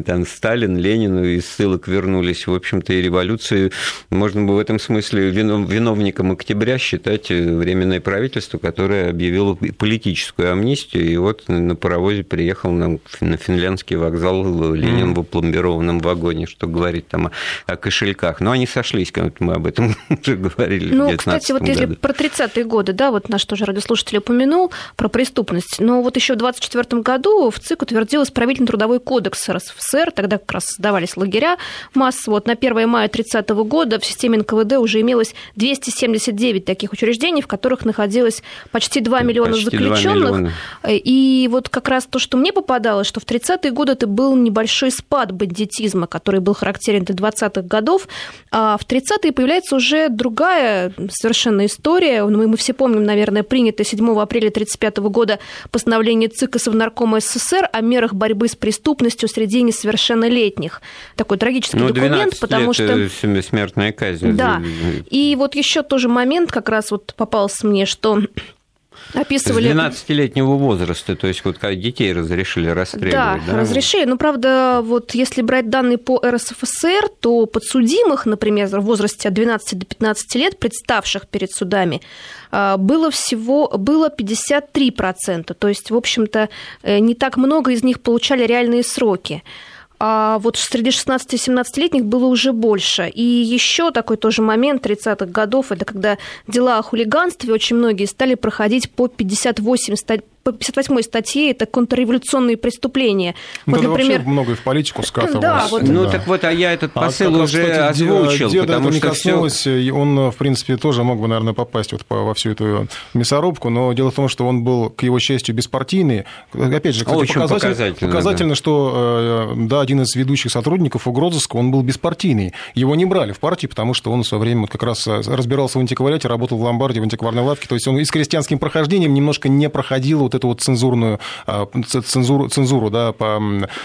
Там Сталин, Ленин из ссылок вернулись. В общем-то, и революцию можно бы в этом смысле виновником октября считать э, Временное правительство, которое объявило политическую амнистию. И вот на паровозе приехал на, на финляндский вокзал Ленин в опломбированном вагоне, что говорить там о, кошельках. Но они сошлись, как мы об этом (laughs) уже говорили Ну, кстати, вот если про 30-е годы, да, вот наш тоже радиослушатель упомянул про преступность, но вот еще в 24 году в ЦИК утвердилась исправительно-трудовой кодекс РСФСР, тогда как раз создавались лагеря массово. Вот на 1 мая 30 года в системе НКВД уже имелось 279 таких учреждений, в которых находилось почти 2 миллиона почти заключенных. 2 миллиона. И вот как раз то, что мне попадалось, что в 30-е годы это был небольшой спад бандитизма, который был характерен для 20-х годов, а в 30-е появляется уже другая совершенно история. Мы, мы все помним, наверное, принятое 7 апреля 1935 года постановление ЦИК и Совнаркома СССР о мерах борьбы борьбы с преступностью среди несовершеннолетних. Такой трагический ну, документ, потому что... смертная казнь. Да. И вот еще тоже момент как раз вот попался мне, что (clears throat) описывали... С 12-летнего возраста, то есть вот как детей разрешили расстреливать, да? Да, разрешили. Но, правда, вот если брать данные по РСФСР, то подсудимых, например, в возрасте от 12 до 15 лет, представших перед судами, было всего было 53%. То есть, в общем-то, э, не так много из них получали реальные сроки а вот среди 16-17-летних было уже больше. И еще такой тоже момент 30-х годов, это когда дела о хулиганстве очень многие стали проходить по 58 по 58 статье это контрреволюционные преступления. Ну, вот, например, вообще многое в политику скатывалось. Да, вот, ну да. так вот, а я этот а посыл а уже раз, кстати, озвучил, деда потому это не коснулось, все... он, в принципе, тоже мог бы, наверное, попасть вот во всю эту мясорубку, но дело в том, что он был, к его счастью, беспартийный. Опять же, кстати, Очень показатель, показательно, показательно да. что, э, да, один из ведущих сотрудников угрозыска, он был беспартийный. Его не брали в партии, потому что он в свое время вот как раз э, разбирался в антиквариате, работал в ломбарде, в антикварной лавке, то есть он и с крестьянским прохождением немножко не проходил вот эту вот цензурную а, цензуру, цензуру да, по,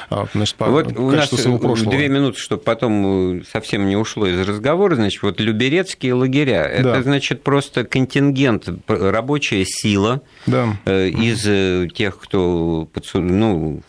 а, значит, по вот у нас своего прошлого. Две минуты, чтобы потом э, совсем не ушло из разговора. Значит, вот люберецкие лагеря. Это, да. значит, просто контингент, рабочая сила да. Э, из э, тех, кто ну,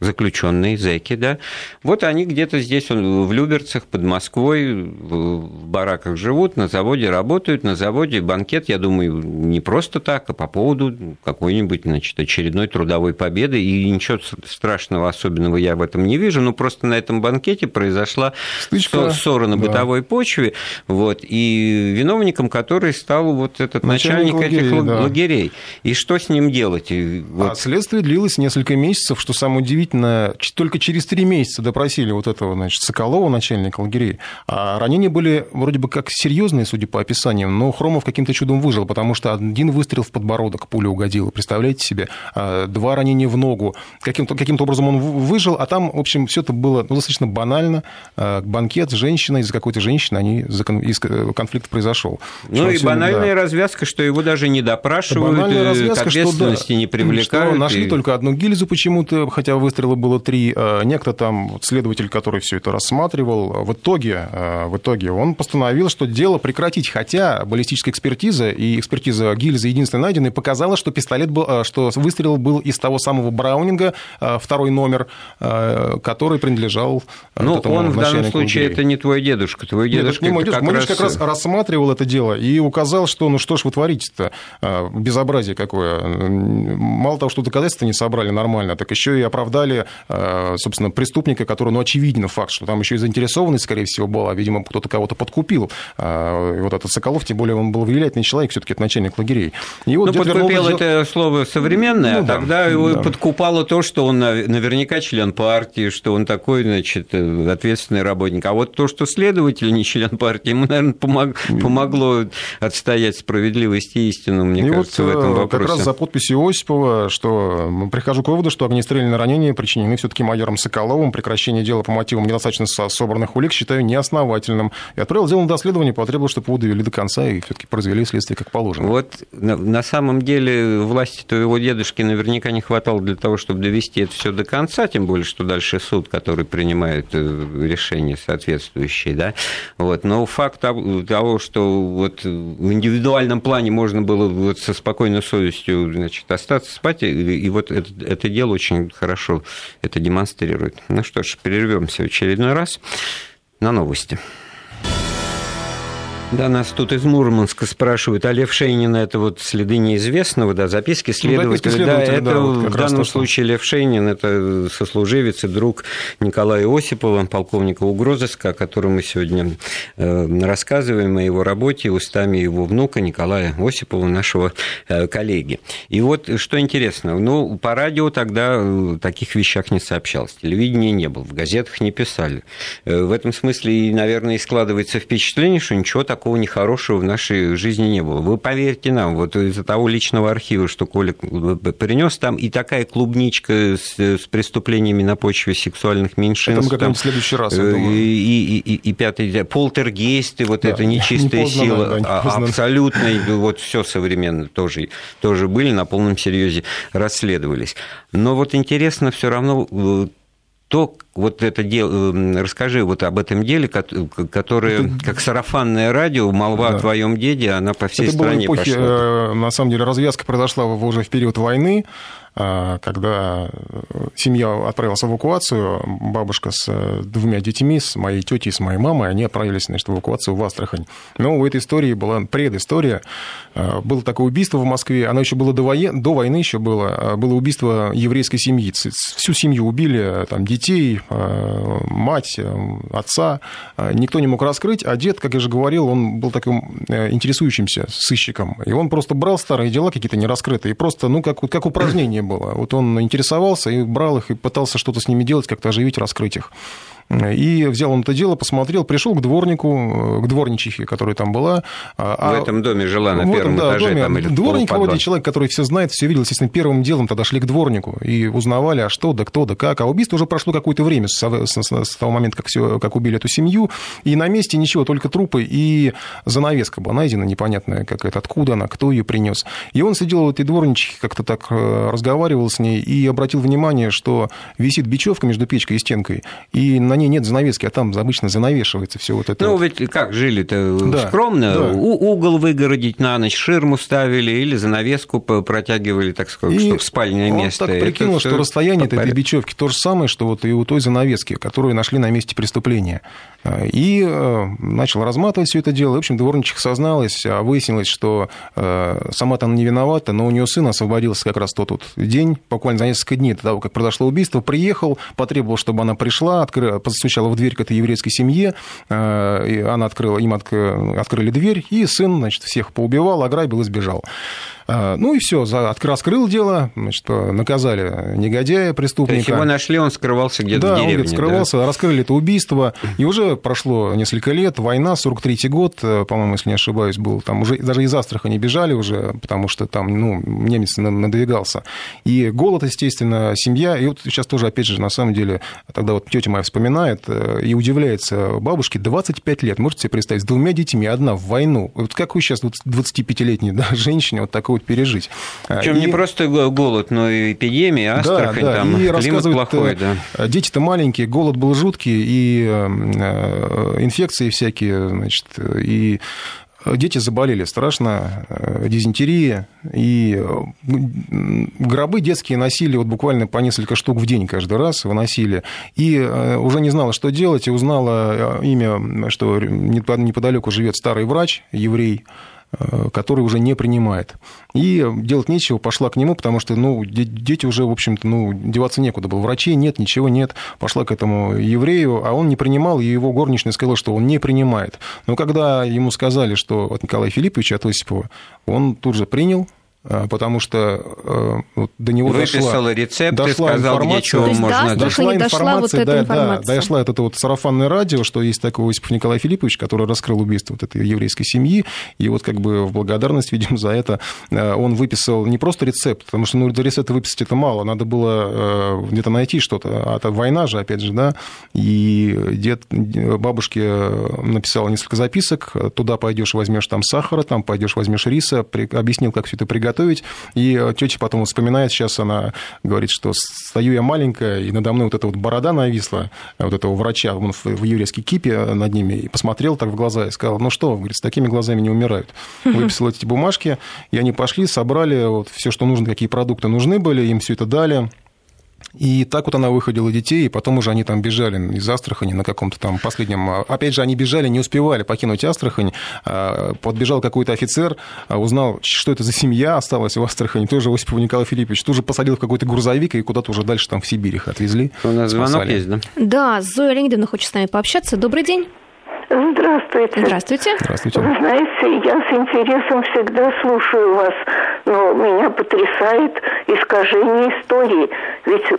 заключенные, зэки, да, вот они где-то здесь, в Люберцах, под Москвой, в бараках живут, на заводе работают, на заводе банкет, я думаю, не просто так, а по поводу какой-нибудь, значит, очередной трудовой победы, и ничего страшного особенного я в этом не вижу, но просто на этом банкете произошла Стычка, ссора на бытовой да. почве, вот, и виновником которой стал вот этот начальник, начальник лагерей, этих да. лагерей. И что с ним делать? И вот... А следствие длилось несколько месяцев, что самое удивительное, действительно только через три месяца допросили вот этого, значит, Соколова, начальника лагерей. А ранения были вроде бы как серьезные, судя по описаниям, но Хромов каким-то чудом выжил, потому что один выстрел в подбородок пуля угодила, представляете себе, а два ранения в ногу. Каким-то каким образом он выжил, а там, в общем, все это было ну, достаточно банально. А, банкет, женщина, из-за какой-то женщины они, из конфликт произошел. Ну и банальная да. развязка, что его даже не допрашивают, э, развязка, к ответственности что, да, не привлекают. Что нашли и... только одну гильзу почему-то, хотя выстрел выстрела было три. Э, некто там, следователь, который все это рассматривал, в итоге, э, в итоге он постановил, что дело прекратить, хотя баллистическая экспертиза и экспертиза гильзы единственной найденной показала, что пистолет был, э, что выстрел был из того самого Браунинга, второй номер, который принадлежал Ну, он в данном случае лагерей. это не твой дедушка, твой дедушка... Нет, не мой дедушка. Мой раз... как раз рассматривал это дело и указал, что ну что ж вы творите-то, безобразие какое. Мало того, что доказательства не собрали нормально, так еще и оправдали оправдали, э, собственно, преступника, который, ну, очевидно факт, что там еще и заинтересованность, скорее всего, была, видимо, кто-то кого-то подкупил. А, и вот этот Соколов, тем более, он был влиятельный человек, все-таки это начальник лагерей. И вот ну, подкупил вернулся... это слово современное, ну, а да, тогда его да. подкупало то, что он наверняка член партии, что он такой, значит, ответственный работник. А вот то, что следователь не член партии, ему, наверное, помог... помогло отстоять справедливость и истину, мне и кажется, вот в этом вопросе. Э, как раз за подписью Осипова, что прихожу к выводу, что огнестрельное ранение причинены все-таки майором Соколовым. Прекращение дела по мотивам недостаточно собранных улик считаю неосновательным. И отправил дело на доследование, потребовал, чтобы его довели до конца и все-таки произвели следствие как положено. Вот на самом деле власти твоего дедушки наверняка не хватало для того, чтобы довести это все до конца, тем более, что дальше суд, который принимает э, решения соответствующие, да, вот, но факт того, что вот в индивидуальном плане можно было вот со спокойной совестью, значит, остаться спать, и вот это, это дело очень хорошо это демонстрирует. Ну что ж, прервемся в очередной раз на новости. Да, нас тут из Мурманска спрашивают, а Лев Шейнин это вот следы неизвестного, да, записки следователя, ну, да, это да, вот в данном случае Лев Шейнин, это сослуживец и друг Николая Осипова, полковника угрозыска, о котором мы сегодня э, рассказываем, о его работе устами его внука Николая Осипова, нашего э, коллеги. И вот что интересно, ну, по радио тогда э, таких вещах не сообщалось, телевидения не было, в газетах не писали. В этом смысле, наверное, и складывается впечатление, что ничего такого такого нехорошего в нашей жизни не было. Вы поверьте нам, вот из-за того личного архива, что Коля принес, там и такая клубничка с, с преступлениями на почве сексуальных меньшинств. Это мы как-нибудь в следующий раз, я э, думаю. И, и, и, и пятый, полтергейсты, вот да, это нечистая не сила, да, а, абсолютно, вот все современно тоже, тоже были, на полном серьезе расследовались. Но вот интересно все равно э, то вот это дело, э, расскажи вот об этом деле, которое, это... как сарафанное радио, молва да. о твоем деде, она по всей это стране эпохи, пошла. Э, на самом деле развязка произошла уже в период войны, когда семья отправилась в эвакуацию, бабушка с двумя детьми, с моей тетей, с моей мамой, они отправились значит, в эвакуацию в Астрахань. Но у этой истории была предыстория. Было такое убийство в Москве, оно еще было до, воен... до войны еще было, было убийство еврейской семьи. Всю семью убили, там, детей, мать, отца. Никто не мог раскрыть, а дед, как я же говорил, он был таким интересующимся сыщиком. И он просто брал старые дела какие-то нераскрытые, и просто, ну, как, как упражнение было. Вот он интересовался и брал их, и пытался что-то с ними делать, как-то оживить, раскрыть их. И взял он это дело, посмотрел, пришел к дворнику, к дворничихе, которая там была. А в этом доме жила на первом этом, да, этаже. Доме. Там, или Дворник вроде человек, который все знает, все видел. Естественно, первым делом тогда шли к дворнику и узнавали, а что, да кто, да как. А убийство уже прошло какое-то время с, с, с того момента, как, все, как убили эту семью. И на месте ничего, только трупы и занавеска была найдена, непонятная какая-то, откуда она, кто ее принес. И он сидел в этой дворничихе, как-то так э, разговаривал с ней и обратил внимание, что висит бечевка между печкой и стенкой, и на ней нет занавески, а там обычно занавешивается все вот это. Ну, вот. ведь как жили-то да, скромно, да. У, угол выгородить на ночь, ширму ставили или занавеску протягивали, так сказать, и чтобы спальное он место. Он так прикинул, что расстояние этой бечевки то же самое, что вот и у той занавески, которую нашли на месте преступления. И э, начал разматывать все это дело. В общем, дворничиха созналась, а выяснилось, что э, сама-то она не виновата, но у нее сын освободился как раз тот, тот день, буквально за несколько дней до того, как произошло убийство, приехал, потребовал, чтобы она пришла, откры... постучала в дверь к этой еврейской семье, э, и она открыла, им открыли дверь, и сын, значит, всех поубивал, ограбил и сбежал. А, ну и все, раскрыл дело, значит, наказали негодяя, преступника. То есть его нашли, он скрывался где-то да, в деревне. он где-то скрывался, да? раскрыли это убийство, и уже прошло несколько лет, война, 43-й год, э, по-моему, если не ошибаюсь, был, там уже даже из Астрахани бежали уже, потому что там, ну, немец надвигался. И голод, естественно, семья, и вот сейчас тоже, опять же, на самом деле, тогда вот тетя моя вспоминает э, и удивляется, бабушке 25 лет, можете себе представить, с двумя детьми, одна в войну. Вот как вы сейчас 25-летней (laughs) да, женщине вот такого будет пережить. Причем и... не просто голод, но и эпидемия, Астрахань, да, да. там и климат плохой. Да. Э, дети-то маленькие, голод был жуткий, и э, инфекции всякие, значит, и Дети заболели страшно, э, дизентерия, и гробы детские носили вот буквально по несколько штук в день каждый раз, выносили, и уже не знала, что делать, и узнала имя, что неподалеку живет старый врач, еврей, Э, который уже не принимает. И делать нечего, пошла к нему, потому что ну, дети уже, в общем-то, ну, деваться некуда было. Врачей нет, ничего нет. Пошла к этому еврею, а он не принимал, и его горничная сказала, что он не принимает. Но когда ему сказали, что от Николая Филипповича, от Осипова, он тут же принял, потому что э, до него Выписал дошла, рецепт дошла и сказал, информация, где чего То есть можно... Дошла информация, вот да, информация. Да, дошла это вот сарафанное радио, что есть такой Осипов Николай Филиппович, который раскрыл убийство вот этой еврейской семьи, и вот как бы в благодарность, видимо, за это э, он выписал не просто рецепт, потому что ну, рецепт выписать это мало, надо было э, где-то найти что-то, а это война же, опять же, да, и дед бабушке написал несколько записок, туда пойдешь, возьмешь там сахара, там пойдешь, возьмешь риса, объяснил, как все это приготовить, готовить. И э, тетя потом вспоминает, сейчас она говорит, что стою я маленькая, и надо мной вот эта вот борода нависла, вот этого врача, он в, в еврейской кипе э, над ними, и посмотрел так в глаза и сказал, ну что, говорит, с такими глазами не умирают. (laughs) Выписал эти бумажки, и они пошли, собрали вот все, что нужно, какие продукты нужны были, им все это дали. И так вот она выходила детей, и потом уже они там бежали из Астрахани на каком-то там последнем... А, опять же, они бежали, не успевали покинуть Астрахань. А, подбежал какой-то офицер, а, узнал, что это за семья осталась в Астрахани, тоже Осипов Николай Филиппович, тоже посадил в какой-то грузовик и куда-то уже дальше там в Сибирь их отвезли. У нас звонок спасали. есть, да? Да, Зоя Леонидовна хочет с нами пообщаться. Добрый день. Здравствуйте. Здравствуйте. Здравствуйте. Вы знаете, я с интересом всегда слушаю вас, но меня потрясает искажение истории. Ведь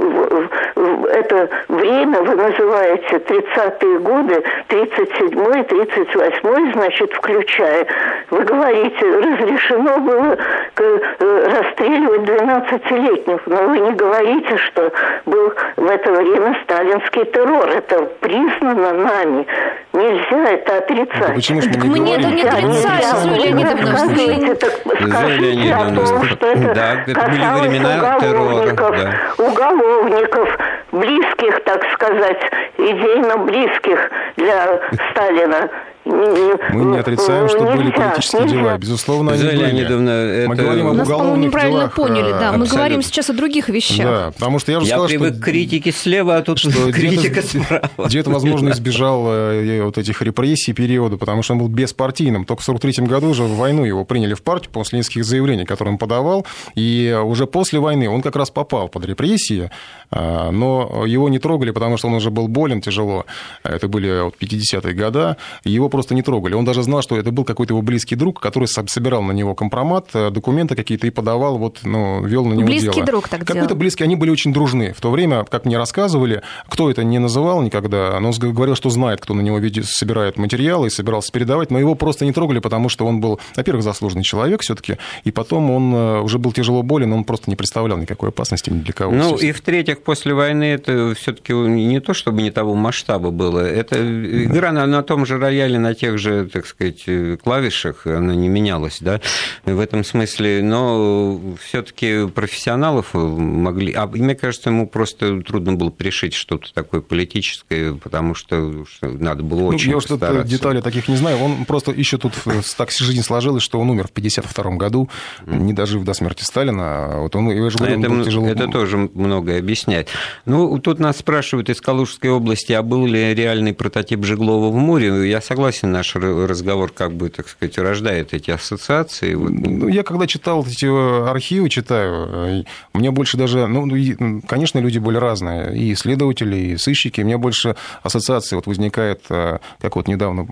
это время вы называете 30-е годы, 37-й, 38-й, значит, включая. Вы говорите, разрешено было э, расстреливать 12-летних, но вы не говорите, что был в это время сталинский террор. Это признано нами. Нельзя это отрицать. Ну, почему же мы не мы это не отрицаем, Леонидовна. Зоя Леонидовна, да, это были времена террора. Да. Уголовников, близких, так сказать, идейно близких для Сталина. Мы не отрицаем, что нельзя, были политические нельзя. дела. Безусловно, они были. Это... Мы говорим об Нас, уголовных неправильно делах. поняли, да. Мы говорим сейчас о других вещах. Да, потому что я уже я сказал, привык что... к критике слева, а тут что (laughs) критика справа. Где-то, возможно, (laughs) избежал э, вот этих репрессий периода, потому что он был беспартийным. Только в 43 году уже в войну его приняли в партию после нескольких заявлений, которые он подавал. И уже после войны он как раз попал под репрессии, а, но его не трогали, потому что он уже был болен тяжело. Это были вот 50-е годы. Его просто не трогали. Он даже знал, что это был какой-то его близкий друг, который собирал на него компромат, э, документы какие-то и подавал, вот, ну, вел на него близкий дело. друг так Какой-то близкий. Они были очень дружны. В то время, как мне рассказывали, кто это не называл никогда, но он говорил, что знает, кто на него собирает материалы и собирался передавать, но его просто не трогали, потому что он был, во-первых, заслуженный человек все-таки, и потом он э, уже был тяжело болен, он просто не представлял никакой опасности ни для кого. Ну, и в-третьих, после войны это все-таки не то, чтобы не того масштаба было, это игра на, на том же рояле, на тех же, так сказать, клавишах, она не менялась, да, в этом смысле, но все-таки профессионалов могли, а мне кажется, ему просто трудно было пришить что-то такое политическое, потому что надо было очень ну, Я что-то деталей таких не знаю, он просто еще тут так жизнь сложилась, что он умер в 52 году, не дожив до смерти Сталина, а вот он, я же говорю, это, он был тяжело... Это тоже многое объясняет. Ну, тут нас спрашивают из Калужской области, а был ли реальный прототип Жеглова в море? Я согласен, наш разговор как бы, так сказать, рождает эти ассоциации. Ну, я когда читал эти архивы, читаю, мне больше даже, ну, ну конечно, люди были разные, и исследователи, и сыщики, мне больше ассоциации вот возникает, э, как вот недавно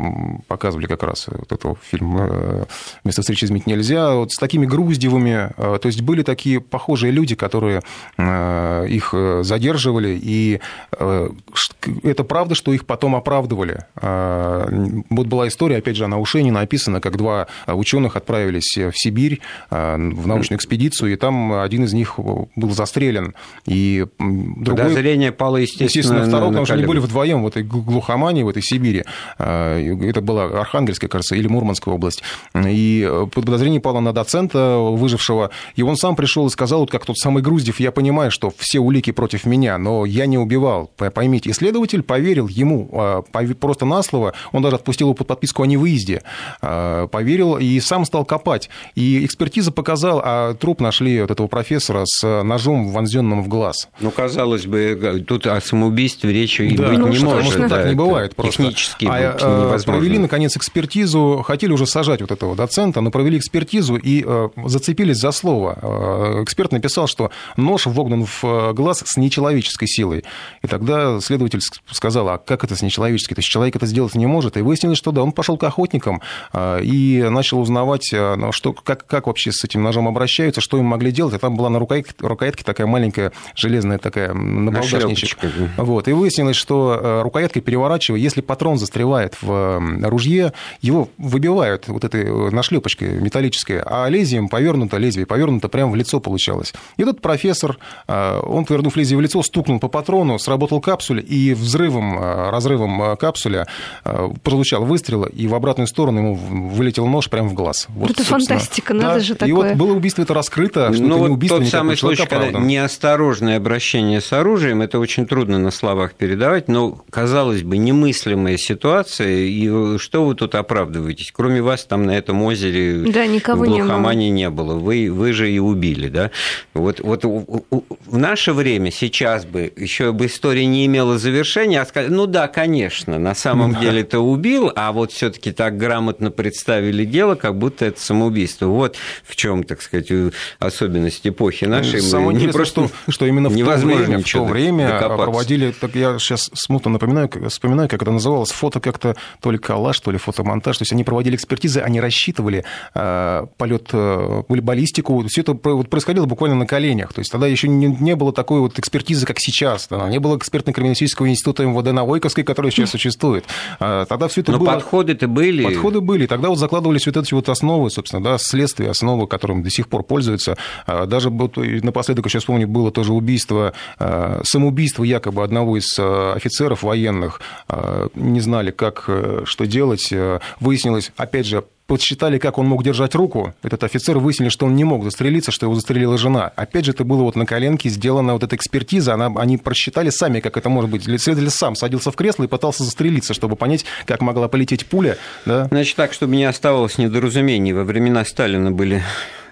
показывали как раз вот этот фильм э, «Место встречи изменить нельзя», вот с такими Груздевыми, э, то есть были такие похожие люди, которые их задерживали, и это правда, что их потом оправдывали. Вот была история, опять же, она у Шенина описана, как два ученых отправились в Сибирь в научную экспедицию, и там один из них был застрелен, и другой... Подозрение пало, естественно, естественно второго, потому что они были вдвоем в этой глухомании, в этой Сибири. Это была Архангельская, кажется, или Мурманская область. И подозрение пало на доцента выжившего, и он сам пришел и сказал, вот как тот самый Груздев, я понимаю, что все улики против меня, но я не убивал. Поймите, исследователь поверил ему просто на слово, он даже отпустил его под подписку о невыезде, а, поверил и сам стал копать. И экспертиза показала, а труп нашли вот этого профессора с ножом, вонзенным в глаз. Ну, казалось бы, тут о самоубийстве речи да, быть ну, не может. Да, так не бывает просто. Технически а, невозможно. Провели, наконец, экспертизу, хотели уже сажать вот этого доцента, но провели экспертизу и зацепились за слово. Эксперт написал, что нож вогнан в глаз с нечеловеческой силой. И тогда следователь сказал, а как это с нечеловеческой? То есть человек это сделать не может. И выяснилось, что да, он пошел к охотникам и начал узнавать, ну, что, как, как вообще с этим ножом обращаются, что им могли делать. И там была на рукоятке, рукоятке такая маленькая железная такая набалдашничек. Вот. И выяснилось, что рукояткой переворачивая, если патрон застревает в ружье, его выбивают вот этой э, нашлепочкой металлической, а лезвием повернуто, лезвие повернуто прямо в лицо получалось. И тут профессор, он, повернув лезвие в лицо, стукнул по патрону, сработал капсуль, и взрывом, разрывом капсуля прозвучал выстрел, и в обратную сторону ему вылетел нож прямо в глаз. Вот, это фантастика, надо да. же такое. И вот было убийство это раскрыто, что ну, это вот не убийство, тот самый случай, когда неосторожное обращение с оружием, это очень трудно на словах передавать, но, казалось бы, немыслимая ситуация, и что вы тут оправдываетесь? Кроме вас там на этом озере да, никого в глухомане не было. Не было. Вы, вы же и убили, да? Вот, вот в наше время сейчас бы еще бы история не имела завершения, а сказали, ну да, конечно, на самом да. деле это убил, а вот все-таки так грамотно представили дело, как будто это самоубийство. Вот в чем, так сказать, особенность эпохи нашей. Самое не просто, что, что именно в то время, в то время проводили, так я сейчас смутно напоминаю, вспоминаю, как это называлось, фото как-то то ли коллаж, то ли фотомонтаж. То есть они проводили экспертизы, они рассчитывали э, полет, э, баллистику. Все это происходило буквально на коленях. То есть тогда еще не, не было такой вот экспертизы, как сейчас. Да, не было экспертно-криминалистического института МВД на Войковской, который сейчас существует. А, тогда все это Но было... подходы-то были. Подходы были. Тогда вот закладывались вот эти вот основы, собственно, да, следствия, основы, которым до сих пор пользуются. А, даже вот напоследок, еще вспомню, было тоже убийство, э, самоубийство якобы одного из офицеров военных. Не знали, как, что делать. Выяснилось, опять же, подсчитали, как он мог держать руку. Этот офицер выяснили, что он не мог застрелиться, что его застрелила жена. Опять же, это было вот на коленке сделана вот эта экспертиза. Она, они просчитали сами, как это может быть. Следователь сам садился в кресло и пытался застрелиться, чтобы понять, как могла полететь пуля. Да? Значит, так, чтобы не оставалось недоразумений. Во времена Сталина были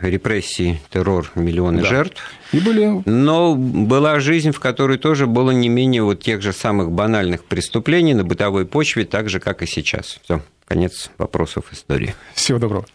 репрессии, террор, миллионы да. жертв. И были... Но была жизнь, в которой тоже было не менее вот тех же самых банальных преступлений на бытовой почве, так же, как и сейчас. Все, конец вопросов истории. Всего доброго.